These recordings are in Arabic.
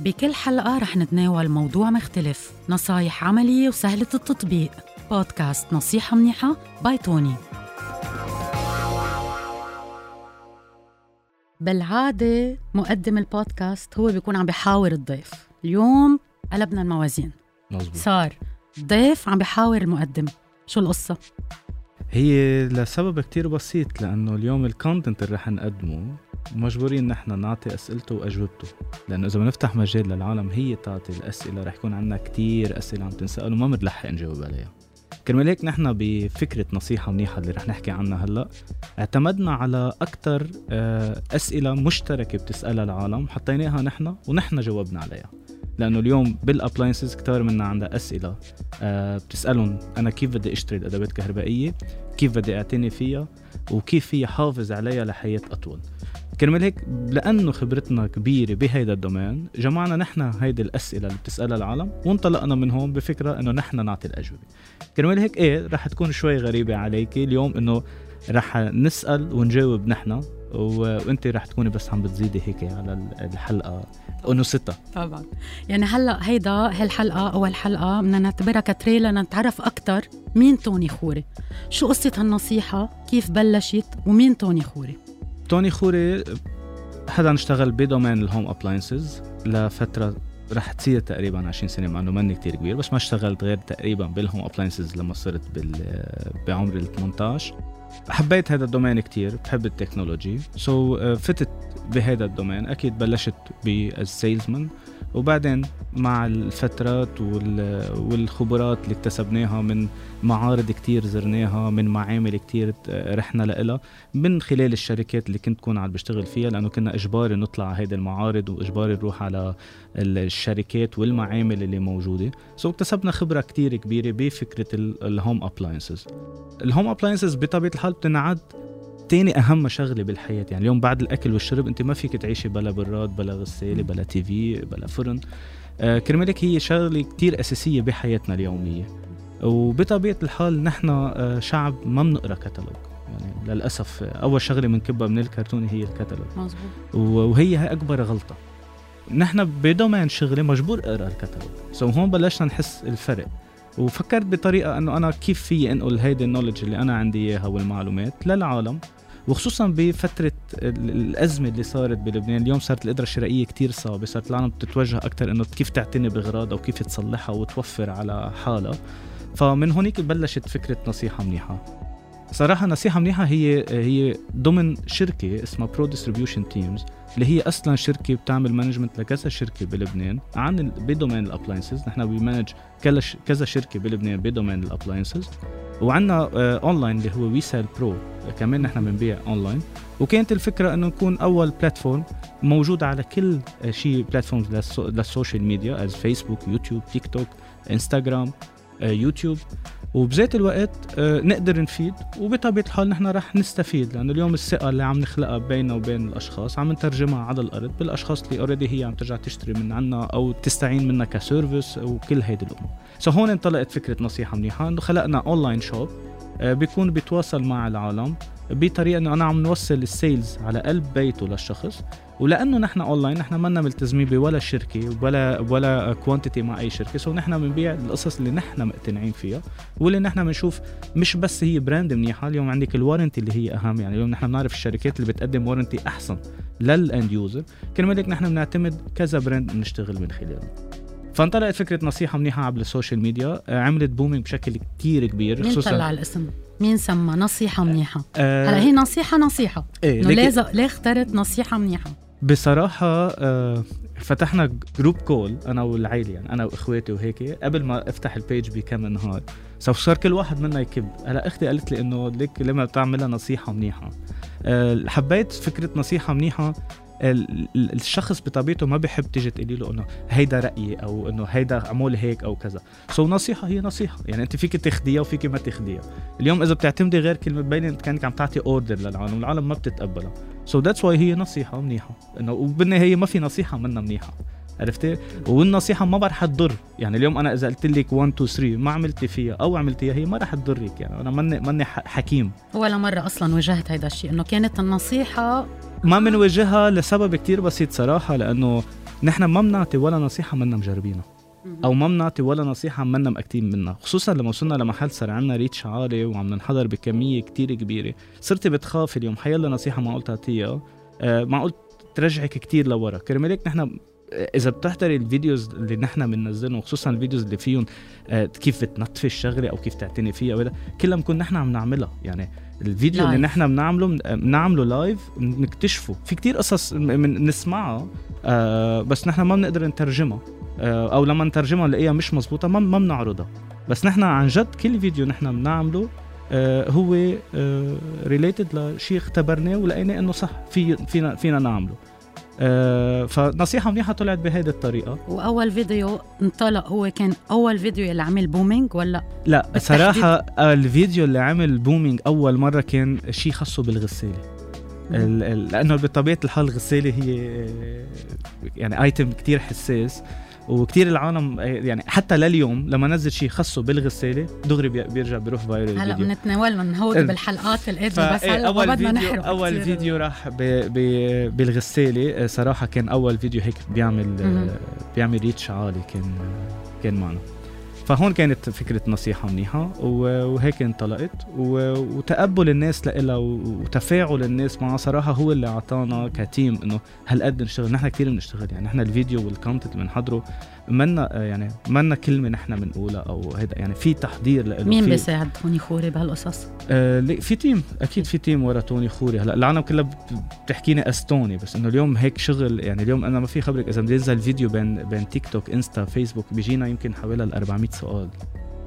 بكل حلقة رح نتناول موضوع مختلف نصايح عملية وسهلة التطبيق. بودكاست نصيحة منيحة by توني. بالعادة مقدم البودكاست هو بيكون عم بيحاور الضيف. اليوم قلبنا الموازين. مزبوط صار. ضيف عم بيحاور المقدم. شو القصة؟ هي لسبب كتير بسيط لأنه اليوم ال content اللي رح نقدمه مجبورين نحن نعطي أسئلته وأجوبته. لأنه إذا بنفتح مجال للعالم هي تعطي الأسئلة رح يكون عندنا كتير أسئلة عم تنسأل وما بنلحق نجاوب عليها. كرمال هيك نحن بفكرة نصيحة منيحة اللي رح نحكي عنها هلأ اعتمدنا على أكثر أسئلة مشتركة بتسألها العالم حطيناها نحن ونحن جاوبنا عليها. لأنه اليوم بالابلاينسز كتار منا عندها أسئلة أه بتسألهم أنا كيف بدي أشتري الأدوات الكهربائية؟ كيف بدي أعتني فيها؟ وكيف في حافظ عليها لحياة أطول؟ كرمال هيك لأنه خبرتنا كبيرة بهيدا الدومين جمعنا نحن هيدي الأسئلة اللي بتسألها العالم وانطلقنا من هون بفكرة إنه نحن نعطي الأجوبة. كرمال هيك إيه رح تكون شوي غريبة عليك اليوم إنه رح نسأل ونجاوب نحن وانت رح تكوني بس عم بتزيدي هيك على الحلقة انوثتها طبعا. يعني هلأ هيدا هالحلقة اول حلقه بدنا نعتبرها كتريلا لنتعرف أكثر مين توني خوري. شو قصة هالنصيحة؟ كيف بلشت؟ ومين توني خوري؟ توني خوري حدا اشتغل ب domaine ال home appliances لفترة رح تصير تقريبا 20 سنة مع إنه ماني كتير كبير بس ما اشتغلت غير تقريبا بال home appliances لما صرت بال بعمر ال 18 حبيت هذا ال domaine كتير بحب ال technology. so so, uh, فتت بهذا ال domaine أكيد بلشت بال salesman وبعدين مع الفترات والخبرات اللي اكتسبناها من معارض كتير زرناها من معامل كتير رحنا لها من خلال الشركات اللي كنت كون عم بشتغل فيها لأنه كنا إجباري نطلع على هيدي المعارض وإجباري نروح على الشركات والمعامل اللي موجودة. so اكتسبنا خبرة كتير كبيرة بفكرة ال home appliances ال home appliances بطبيعة الحال بتنعد تاني أهم شغلة بالحياة يعني اليوم بعد الأكل والشرب أنت ما فيك تعيشي بلا براد بلا غسالة بلا TV بلا فرن. آه كرمالك هي شغلة كتير أساسية بحياتنا اليومية. وبطبيعة الحال نحن آه شعب ما بنقرأ كتالوج يعني للأسف أول شغلة بنكبها من الكرتونه هي الكتالوج مزبوط وهي هي أكبر غلطة. نحن ب domaine شغلي مجبور اقرا الكتالوج so هون بلشنا نحس الفرق. وفكرت بطريقة إنه أنا كيف في أنقل هيدي ال knowledge اللي أنا عندي إياها والمعلومات للعالم. وخصوصا بفترة الأزمة اللي صارت بلبنان. اليوم صارت القدرة الشرائية كتير صعبة. صارت العالم بتتوجه أكثر إنه كيف تعتني بغراض أو كيف تصلحها وتوفر على حالها. فمن هونيك بلشت فكرة نصيحة منيحة. صراحة نصيحة منيحة هي هي ضمن شركة اسمها Pro Distribution Teams اللي هي أصلا شركة بتعمل management لكذا شركة بلبنان عن ب domaine ال appliances نحن ب manage كذا شركة بلبنان ب domaine ال appliances وعندنا اونلاين اللي هو Wesale Pro كمان نحن بنبيع اونلاين وكانت الفكرة إنه نكون أول platform موجود على كل شيء platforms لل social media as Facebook YouTube TikTok Instagram YouTube وبذات الوقت آه، نقدر نفيد وبطبيعة الحال نحن رح نستفيد لأنه اليوم الثقة اللي عم نخلقها بيننا وبين الأشخاص عم نترجمها على الأرض بالأشخاص اللي already هي عم ترجع تشتري من عنا أو تستعين منا ك service وكل هيدي الأمور. so هون انطلقت فكرة نصيحة منيحة إنه خلقنا online shop آه، بيكون بيتواصل مع العالم بطريقة إنه أنا عم نوصل ال sales على قلب بيته للشخص. ولأنه نحن اونلاين نحن منا ملتزمين بولا شركة ولا ولا quantity مع أي شركة. so نحن بنبيع القصص اللي نحن مقتنعين فيها واللي نحن بنشوف مش بس هي brand منيحة. اليوم عندك ال warranty اللي هي أهم. يعني اليوم نحن بنعرف الشركات اللي بتقدم warranty أحسن لل end user كرمال هيك نحن بنعتمد كذا brand بنشتغل من خلاله فانطلقت فكرة نصيحة منيحة عبر ال social media عملت booming بشكل كتير كبير مين طلع الاسم؟ مين سمى نصيحة منيحة؟ أه هلا هي نصيحة نصيحة. إيه ليه ليه اخترت نصيحة منيحة؟ بصراحة آه فتحنا group call أنا والعيلة يعني أنا وإخواتي وهيك قبل ما أفتح ال page بكم نهار. so صار كل واحد منا يكب. هلا أختي قالت لي إنه ليك لما بتعملها نصيحة منيحة. أه حبيت فكرة نصيحة منيحة. الشخص بطبيعته ما بيحب تيجي تقولي له إنه هيدا رأيي أو إنه هيدا عمول هيك أو كذا. so نصيحة هي نصيحة. يعني أنت فيك تاخديها وفيك ما تاخديها اليوم إذا بتعتمدي غير كلمة معينة انت كانك عم تعطي order للعالم العالم ما بتتقبلها. so that's why هي نصيحة منيحة. إنه وبالنهاية ما في نصيحة منها منيحة. عرفتي؟ والنصيحة ما رح تضر. يعني اليوم أنا إذا قلت لك 1 2 3 ما عملتي فيها أو عملتيها هي ما رح تضرك. يعني أنا ماني ماني حكيم. ولا مرة أصلا واجهت هيدا الشيء إنه كانت النصيحة ما بنواجهها لسبب كتير بسيط صراحة لأنه نحن ما بنعطي ولا نصيحة منا مجربينها. أو ما بنعطي ولا نصيحة منا مأكدين منها. خصوصا لما وصلنا لمحل صار عندنا ريتش عالي وعم ننحضر بكمية كتير كبيرة. صرتي بتخافي اليوم. حيلا نصيحة تعطيها آه معقول ترجعك كتير لورا. كرمال هيك نحن إذا بتحضري ال videos اللي نحن بننزلهم خصوصا ال videos اللي فيهم آه كيف بتنطفي الشغلة أو كيف تعتني فيها وهذا كلها بنكون نحن عم نعملها. يعني الفيديو live. اللي نحن بنعمله بنعمله live بنكتشفه. في كتير قصص من نسمعها آه بس نحن ما بنقدر نترجمها. آه أو لما نترجمها نلاقيها مش مزبوطه ما ما بنعرضها. بس نحن عن جد كل فيديو نحن بنعمله آه هو related لشيء اختبرناه ولقينا إنه صح في فينا فينا نعمله. آه فنصيحة منيحة طلعت بهيدي الطريقة. وأول فيديو انطلق هو كان أول فيديو اللي عمل booming ولا؟ لا صراحة الفيديو اللي عمل booming أول مرة كان شيء خاصه بالغسالة. لأنه بطبيعة الحال الغسالة هي يعني item كتير حساس. وكتير العالم يعني حتى لليوم لما نزل شيء خصه بالغساله دغري بيرجع بيروح viral هلا بنتناولهم هود بالحلقات القادمه بس هلا أول بدنا نحرق أول. فيديو راح بالغساله صراحة كان أول فيديو هيك بيعمل بيعمل reach عالي كان كان معنا. فهون كانت فكرة نصيحة منيحة وهيك انطلقت. وتقبل الناس لها وتفاعل الناس معها. صراحة هو اللي أعطانا ك team إنه هالقد نشتغل نحن كثير بنشتغل. يعني نحن الفيديو وال content اللي بنحضره منا يعني منا كلمة نحن بنقولها أو هيدا يعني في تحضير له مين بيساعد طوني خوري بهالقصص؟ آه في team أكيد في team ورا طوني خوري هلأ العالم كلها بتحكيني استوني بس إنه اليوم هيك شغل يعني اليوم أنا ما في خبرك إذا بنزل فيديو بين بين تيك توك انستا فيسبوك بيجينا يمكن حوالي ال 400 سؤال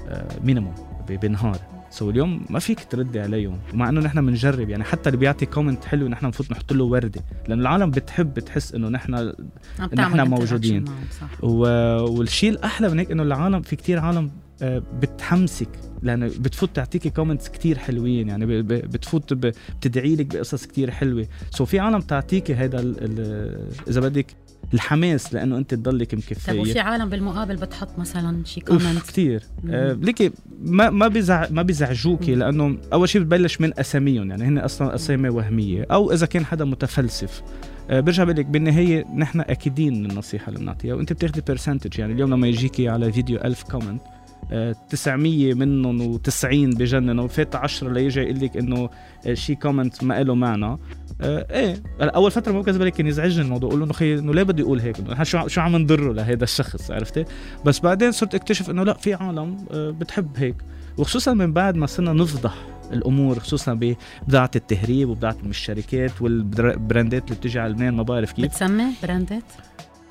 آه minimum بنهار so اليوم ما فيك تردي عليهم ومع إنه نحن بنجرب يعني حتى اللي بيعطي comment حلو نحن بنفوت نحط له وردة. لأنه العالم بتحب تحس إنه نحن نحن موجودين. و... والشيء الأحلى من هيك إنه العالم في كتير عالم آه، بتحمسك لأنه بتفوت تعطيكي comments كتير حلوين يعني بتفوت بتدعي لك بقصص كتير حلوة. so في عالم تعطيكي هذا إذا بدك الحماس لأنه أنت تضلك مكفية. طيب وفي عالم بالمقابل بتحط مثلا شي comment كثير آه ليكي ما ما بيزع ما بيزعجوكي لأنه أول شيء بتبلش من أساميهم يعني هن أصلا أسامي وهمية أو إذا كان حدا متفلسف. آه برجع بقول لك بالنهاية نحن أكيدين من النصيحة اللي بنعطيها وأنت بتاخذي percentage يعني اليوم لما يجيكي على فيديو ألف comment 900 منهم و90 بجننوا فات 10 ليجي يقول لك إنه شي comment ما له معنى. آه إيه أول فترة بالنسبة لي كان يزعجني الموضوع أقول له إنه خي إنه ليه بدي أقول هيك؟ شو شو عم نضره لهذا الشخص عرفتي؟ بس بعدين صرت أكتشف إنه لا في عالم آه بتحب هيك. وخصوصا من بعد ما صرنا نفضح الأمور خصوصا ببضاعة التهريب وبضاعة الشركات وال brandات اللي بتجي على لبنان ما بعرف كيف. بتسمي brandات؟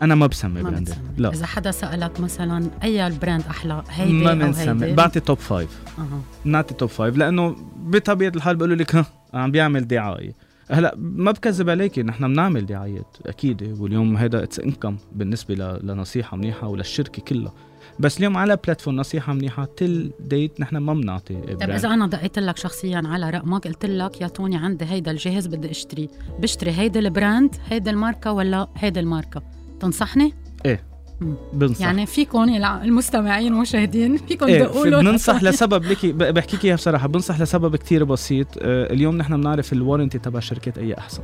أنا ما بسمي ما brandات لا. إذا حدا سألك مثلا أي ال brand أحلى هيدي ما بنسمي. بعطي top five أه. نعطي top five لأنه بطبيعة الحال بيقولوا لك ها عم بيعمل دعاية. هلأ ما بكذب عليكي نحن بنعمل دعايات أكيد واليوم هذا it's income بالنسبة لنصيحة منيحة وللشركة كلها. بس اليوم على platform نصيحة منيحة till date نحن ما بنعطي طيب إذا أنا دقيت لك شخصيا على رقمك قلت لك يا طوني عندي هيدا الجهاز بدي أشتري بشتري هيدا ال brand هيدا الماركة ولا هيدا الماركة؟ تنصحني؟ إيه. بنصح. يعني فيكم المستمعين والمشاهدين فيكم إيه تقولوا بننصح لسبب لك بحكيك اياها بصراحة بنصح لسبب كتير بسيط. آه اليوم نحن بنعرف ال warranty تبع شركات أي أحسن.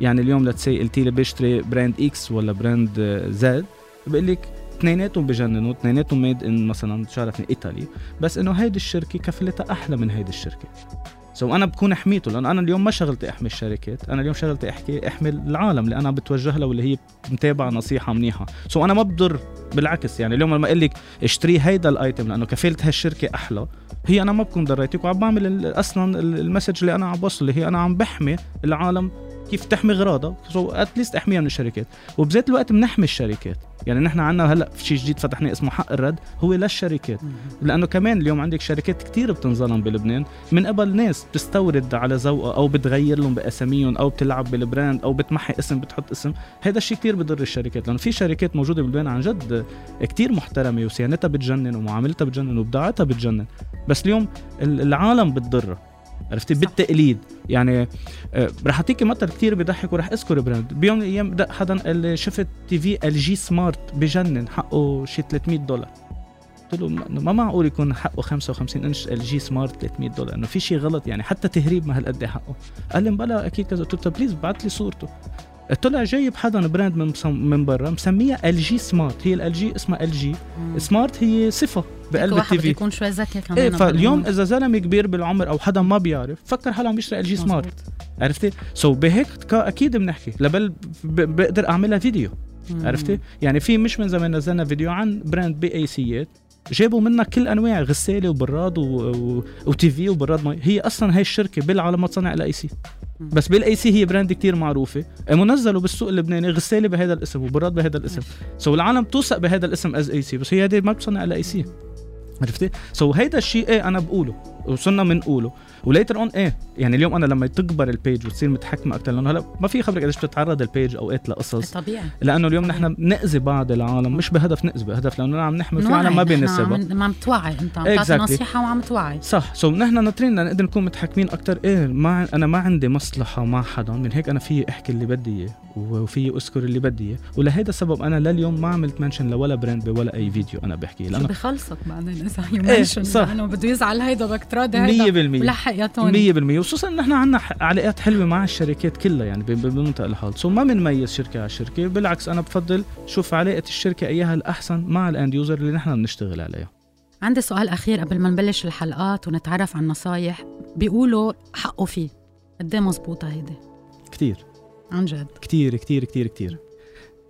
يعني اليوم لتسي قلتي لي بشتري brand X ولا brand Z بقول لك اثنيناتهم بجننوا اثنيناتهم made in مثلا شارفني ايطالي بس إنه هيدي الشركة كفلتها أحلى من هيدي الشركة. so أنا بكون حميته لأنه أنا اليوم ما شغلتي أحمي الشركات أنا اليوم شغلتي أحكي أحمي العالم اللي أنا بتوجه له واللي هي متابعة نصيحة منيحة. so أنا ما بضر بالعكس يعني اليوم لما أقول لك اشتري هيدا ال item لأنه كفاله هالشركة أحلى هي أنا ما بكون ضريتك وعم بعمل أصلا ال message اللي أنا عم بوصل اللي هي أنا عم بحمي العالم كيف تحمي غراضها so at least احميها من الشركات. وبذات الوقت بنحمي الشركات. يعني نحن عندنا هلا في شيء جديد فتحناه اسمه حق الرد هو للشركات. لأنه كمان اليوم عندك شركات كتير بتنظلم بلبنان. من قبل ناس بتستورد على ذوقها أو بتغير لهم بأساميهم أو بتلعب بال brand أو بتمحي اسم بتحط اسم. هذا الشيء كتير بضر الشركات. لأنه في شركات موجودة بلبنان عن جد كتير محترمة وصيانتها بتجنن ومعاملتها بتجنن وبضاعتها بتجنن. بس اليوم العالم بتضرها. عرفتي؟ بالتقليد. يعني آه، رح أعطيكي مثل كثير بضحك ورح أذكر brand بيوم من الأيام دق حدا اللي شفت TV LG smart بجنن حقه شي 300 دولار. قلت له ما معقول يكون حقه 55 inch LG smart 300 دولار؟ إنه في شيء غلط يعني حتى تهريب ما هالقد حقه. قال لي بلا أكيد كذا. قلت له please ابعث لي صورته. طلع جايب حدا براند من من برا مسميها LG smart هي LG اسمها LG smart هي صفة بقلب ال TV. يكون شوي ذكي كمان إيه فاليوم إذا زلمة كبير بالعمر أو حدا ما بيعرف فكر حاله عم يشتري LG smart عرفتي؟ so بهيك أكيد بنحكي. لبل بقدر أعملها فيديو. عرفتي؟ يعني في مش من زمان نزلنا فيديو عن brand بي AC ات جابوا منها كل أنواع غسالة وبراد و... و... و TV وبراد مي. هي أصلا هاي الشركة بالعالم ما تصنع ال AC. بس بال AC هي brand كتير معروفة. منزله بالسوق اللبناني غسالة بهذا الاسم وبراد بهذا الاسم. so العالم توثق بهذا الاسم as AC بس هي هذه ما بتصنع ال AC عرفتي؟ so هيدا الشيء إيه أنا بقوله. وصرنا بنقوله و later on إيه يعني اليوم أنا لما تكبر ال page وتصير متحكمة أكثر لأنه هلا ما في خبرك قديش بتتعرض ال page اوقات لقصص. طبيعي. لأنه اليوم نحن بنأذي بعض العالم مش بهدف نأذي بهدف لأنه عم نحمي في عالم ما بيناسبها عم توعي أنت عم تعطي نصيحة وعم توعي. صح. so نحن ناطرين نقدر نكون متحكمين أكثر إيه ما أنا ما عندي مصلحة مع حدا من هيك أنا في أحكي اللي بدي إياه وفي أذكر اللي بدي إياه. ولهذا السبب أنا لليوم ما عملت mention لولا brand بولا أي فيديو أنا بحكي لأنه بخلصك بعدين إذا ي mention إيه لأنه بده يزعل هيدا بدك تراضي هيدا 100% يا توني 100% وخصوصا ان إحنا عندنا علاقات حلوة مع الشركات كلها يعني بمنطقه الحال. so ما بنميز شركة على شركة. بالعكس أنا بفضل شوف علاقه الشركة إياها الأحسن مع ال end user اللي نحن بنشتغل عليها. عندي سؤال أخير قبل ما نبلش الحلقات ونتعرف على النصايح. بيقولوا حقه فيه. قد إيه مزبوطة هيدي؟ كثير عن جد. كثير كثير كثير كثير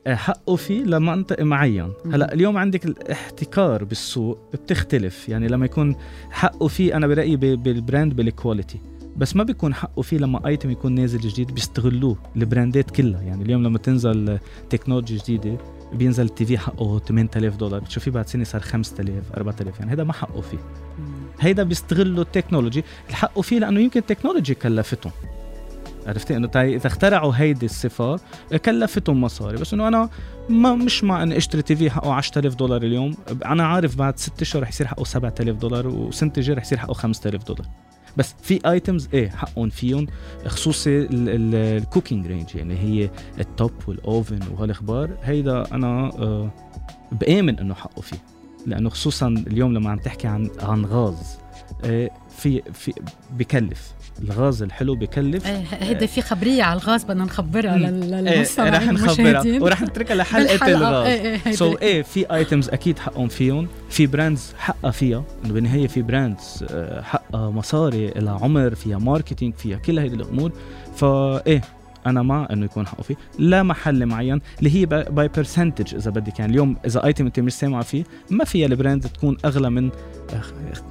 حقه فيه لمنطق معين. هلأ اليوم عندك الاحتكار بالسوق بتختلف. يعني لما يكون حقه فيه أنا برأيي بال brand بال quality بس ما بيكون حقه فيه لما item يكون نازل جديد بيستغلوه ال brand ات كلها. يعني اليوم لما تنزل technology جديدة بينزل ال TV حقه 8000 دولار. بتشوفيه بعد سنة صار 5000 4000 يعني هذا ما حقه فيه هيدا بيستغلوا ال technology الحقه فيه لأنه يمكن ال technology كلفتهم عرفتي؟ إنه إذا اخترعوا هيدي الصفة كلفتهم مصاري. بس إنه أنا ما مش مع إني أشتري TV حقه 10000 دولار اليوم. أنا عارف بعد ست أشهر رح يصير حقه 7000 دولار وسنة الجاية رح يصير حقه 5000 دولار. بس في items إيه حقهم فيهم خصوصي ال cooking range يعني هي ال top وال oven وهالإخبار. هيدا أنا آه بآمن إنه حقه فيه. لأنه خصوصا اليوم لما عم تحكي عن عن غاز آه في في بكلف. الغاز الحلو بكلف. إيه هيدي في خبرية على الغاز بدنا نخبرها للمستمعين إيه رح نخبرها. ورح نتركها لحلقة الغاز. إيه إيه so إيه في items أكيد حقهم فيهم. في brands حقها فيها. إنه بالنهاية في brands آه، حقها مصاري لها عمر فيها marketing فيها كل هيدي الأمور. فايه أنا مع إنه يكون حقه فيه. لا محل معين اللي هي by percentage إذا بدك يعني. اليوم إذا item أنت مش سامع فيه ما فيها ال brand تكون أغلى من آه،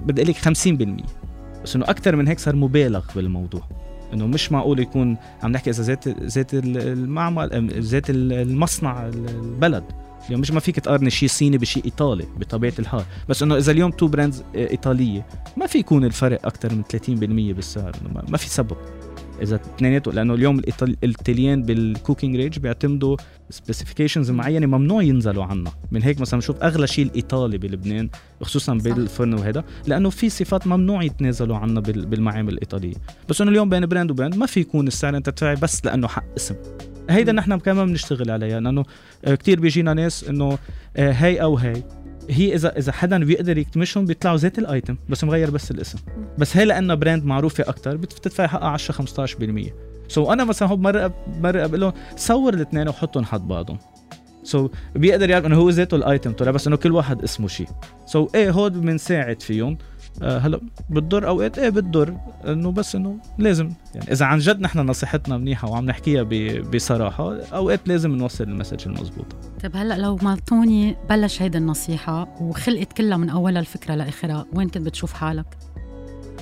بدي أقول لك 50% بس انه أكثر من هيك صار مبالغ بالموضوع. إنه مش معقول يكون عم نحكي إذا زيت زيت المعمل زيت المصنع البلد. اليوم مش ما فيك تقارني شيء صيني بشيء إيطالي بطبيعة الحال. بس إنه إذا اليوم two brands إيطالية ما في يكون الفرق أكثر من 30% بالسعر. ما في سبب. إذا اثنيناتهم لأنه اليوم الإيطاليين بال cooking range بيعتمدوا specifications معينة ممنوع ينزلوا عنها من هيك مثلا بنشوف أغلى شيء الإيطالي بلبنان خصوصا بالفرن وهذا لأنه في صفات ممنوع يتنازلوا عنها بالمعامل الإيطالية. بس إنه اليوم بين brand و brand ما في يكون السعر أنت تدفعي بس لأنه حق اسم. هيدا نحن كمان بنشتغل عليها لأنه كثير بيجينا ناس إنه آه، هي أو هي هي اذا إذا حدا بيقدر يكتمشهم بيطلعوا ذات ال item بس مغير بس الاسم. بس هي لأنه brand معروفة أكثر بتدفع حقها 10 15% so أنا مثلا هو مره مره بقول لهم صور الاثنين وحطهم حد بعضهم. so, بيقدر يعرف إنه هو ذاته ال item طلع بس إنه كل واحد اسمه شيء so, إيه هود بنساعد فيهم. هلا بتضر اوقات إيه؟ بتضر. إنه بس إنه لازم. يعني إذا عن جد نحن نصيحتنا منيحة وعم نحكيها بصراحة اوقات لازم نوصل ال message المضبوطه طيب هلأ لو ما توني بلش هيدي النصيحة وخلقت كلها من أولها الفكرة لآخرها وين كنت بتشوف حالك؟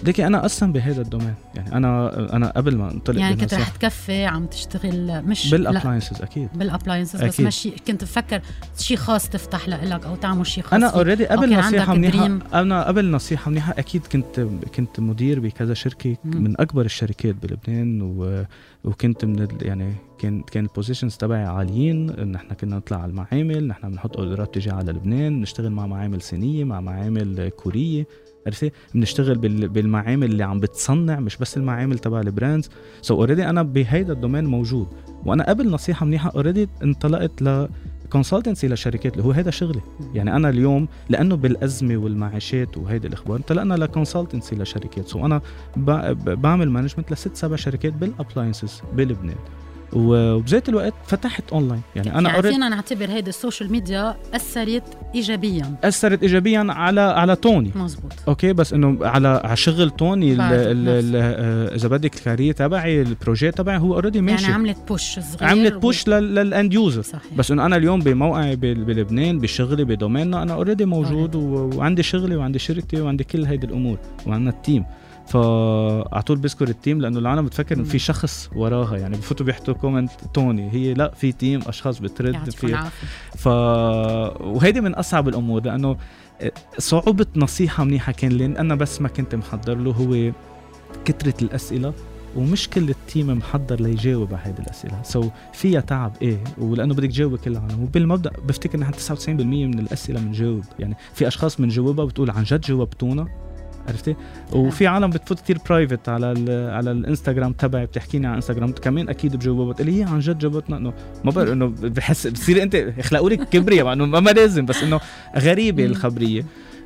ليكي أنا أصلا بهذا ال domain. يعني أنا أنا قبل ما أنطلق يعني كنت رح تكفي عم تشتغل مش بال appliances أكيد. بال appliances بس مش كنت تفكر شيء خاص تفتح لك أو تعمل شيء خاص أنا already قبل نصيحة منيحه أنا قبل نصيحة منيحة أكيد كنت كنت مدير بكذا شركة مم. من أكبر الشركات بلبنان و وكنت من يعني كان كان ال positions تبعي عاليين. نحن كنا نطلع على المعامل نحن بنحط order ات تجي على لبنان نشتغل مع معامل صينية مع معامل كورية عرفتي بنشتغل بالمعامل اللي عم بتصنع مش بس المعامل تبع ال brands. so already أنا بهيدا ال domain موجود. وأنا قبل نصيحة منيحة already انطلقت ل consultancy لشركات اللي هو هذا شغلي. يعني أنا اليوم لأنه بالأزمة والمعاشات وهيدي الأخبار انطلقنا ل consultancy لشركات. so أنا بعمل management لست سبع شركات بال appliances بلبنان وبذات الوقت فتحت اونلاين يعني أنا يعني فينا نعتبر هيدي ال social media أثرت ايجابيا. أثرت ايجابيا على على طوني. مزبوط أوكي؟ بس إنه على على شغل توني آه، إذا بدك ال career تبعي ال fr: projet تبعي هو already ماشي. يعني عملت push صغير عملت و- push لل end user صحيح. بس إنه أنا اليوم بموقعي بلبنان بشغلي ب domain نا أنا already موجود و- وعندي شغلي وعندي شركتي وعندي كل هيدي الأمور وعندنا ال team فعلى طول بذكر ال team لأنه العالم بتفكر إنه في. شخص وراها يعني بفوتوا بيحطوا comment طوني هي لا في team أشخاص بترد في ف وهيدي من أصعب الأمور لأنه صعوبة نصيحة منيحة كان لأن أنا بس ما كنت محضر له هو كثرة الأسئلة ومش كل ال team محضر ليجاوب على هيدي الأسئلة. so فيها تعب إيه ولأنه بدك تجاوب كل العالم وبالمبدأ بفتكر نحن 99% من الأسئلة بنجاوب. يعني في أشخاص بنجاوبها بتقول عن جد جاوبتونا. عرفتي؟ وفي عالم بتفوت كتير private على ال على الإنستغرام تبعي بتحكيني عن إنستغرام. كمان أكيد بجاوبها بتقول لي هي عن جد جاوبتنا إنه ما بعرف إنه بحس بتصير أنت يخلقوا لك كبرياء مع إنه ما لازم بس إنه غريبة. الخبرية.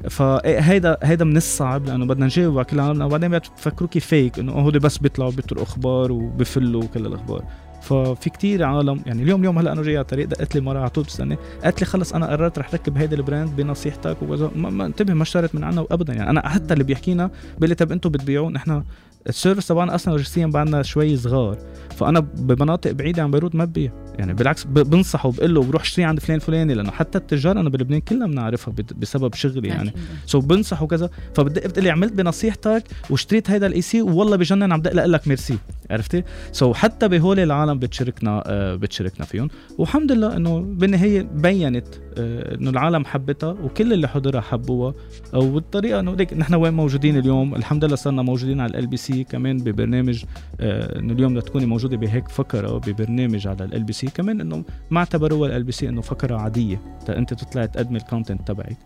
فهيدا هيدا من الصعب لأنه بدنا نجاوب على كل العالم وبعدين بتفكروكي فيك إنه هول بس بيطلعوا بيطرقوا أخبار وبفلوا كل الأخبار. ففي كتير عالم يعني اليوم اليوم هلا أنا جاي على الطريق دقت لي مره على طول بتستنى قالت لي خلص أنا قررت رح ركب هيدا ال brand بنصيحتك وكذا ما, ما انتبه ما اشتريت من عنا ابدا يعني أنا حتى اللي بيحكينا بيقول لي طب أنتم بتبيعوا نحن ال service تبعنا أصلا لوجستيا بعدنا شوي صغار. فأنا بمناطق بعيدة عن بيروت ما ببيع يعني بالعكس بنصحه بقول له بروح اشتري عند فلان فلاني لأنه حتى التجار أنا بلبنان كلنا بنعرفها بسبب شغلي يعني. so بنصح وكذا فبدق بتقول لي عملت بنصيحتك واشتريت هيدا ال AC والله بجنن عم دق لك ميرسي. عرفتي؟ so حتى بهول العالم بتشاركنا آه بتشاركنا فيهم. والحمد لله إنه بالنهاية بينت. إنه العالم حبتها وكل اللي حضرها حبوها. والطريقة إنه ليك نحن وين موجودين اليوم؟ الحمد لله صرنا موجودين على LBC كمان ببرنامج آه إنه اليوم لتكوني موجودة بهيك فقرة ببرنامج على LBC كمان إنه ما اعتبروها LBC إنه فقرة عادية أنت تطلعي تقدمي ال content تبعك.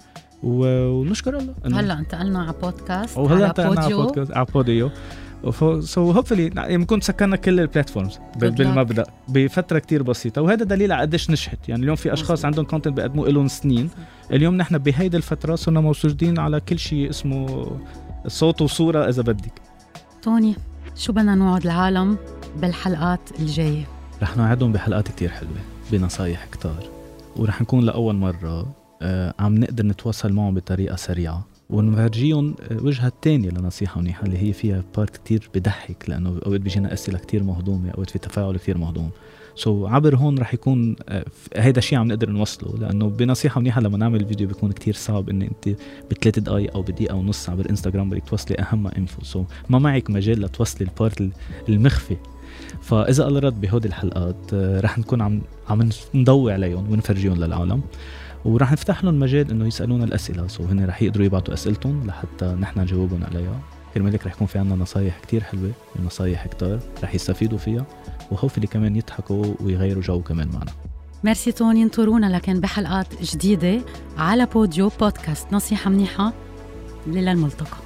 ونشكر الله هلأ انتقلنا على بودكاست وهلا انتقلنا على بودكاست على بوديو so hopefully بنكون سكرنا كل ال platforms. بالمبدأ بفترة كتير بسيطة. وهذا دليل على قديش نجحت. يعني اليوم في أشخاص. عندهم content بيقدموه لهم سنين. اليوم نحن بهيدي الفترة صرنا موجودين على كل شيء اسمه صوت وصورة إذا بدك. طوني شو بدنا نوعد العالم بالحلقات الجاية؟ رح نوعدهم بحلقات كتير حلوة بنصايح كتار. ورح نكون لأول مرة آه، عم نقدر نتواصل معهم بطريقة سريعة. ونفرجيهم آه، وجهة تانية لنصيحة منيحة اللي هي فيها part كتير بضحك لأنه أوقات بيجينا أسئلة كتير مهضومة أوقات في تفاعل كتير مهضوم. so, عبر هون رح يكون آه، هيدا الشيء عم نقدر نوصله لأنه بنصيحة منيحة لما نعمل فيديو بيكون كتير صعب إن أنت بثلاث دقايق أو بدقيقة ونص عبر انستغرام بدك توصلي أهم info so, ما معك مجال لتوصلي ال part ال- المخفي. فإذا الله راد بهودي الحلقات آه، رح نكون عم عم نضوي عليهم ونفرجيهم للعالم. ورح نفتح لهم مجال إنه يسألونا الأسئلة. so هن رح يقدروا يبعتوا أسئلتهم لحتى نحن نجاوبهم عليها كرمالك رح يكون في عنا نصايح كتير حلوة ونصايح كتار رح يستفيدوا فيها و hopefully كمان يضحكوا ويغيروا جو كمان معنا. ميرسي توني انطرونا لكن بحلقات جديده على بوديو بودكاست نصيحه منيحه للملتقى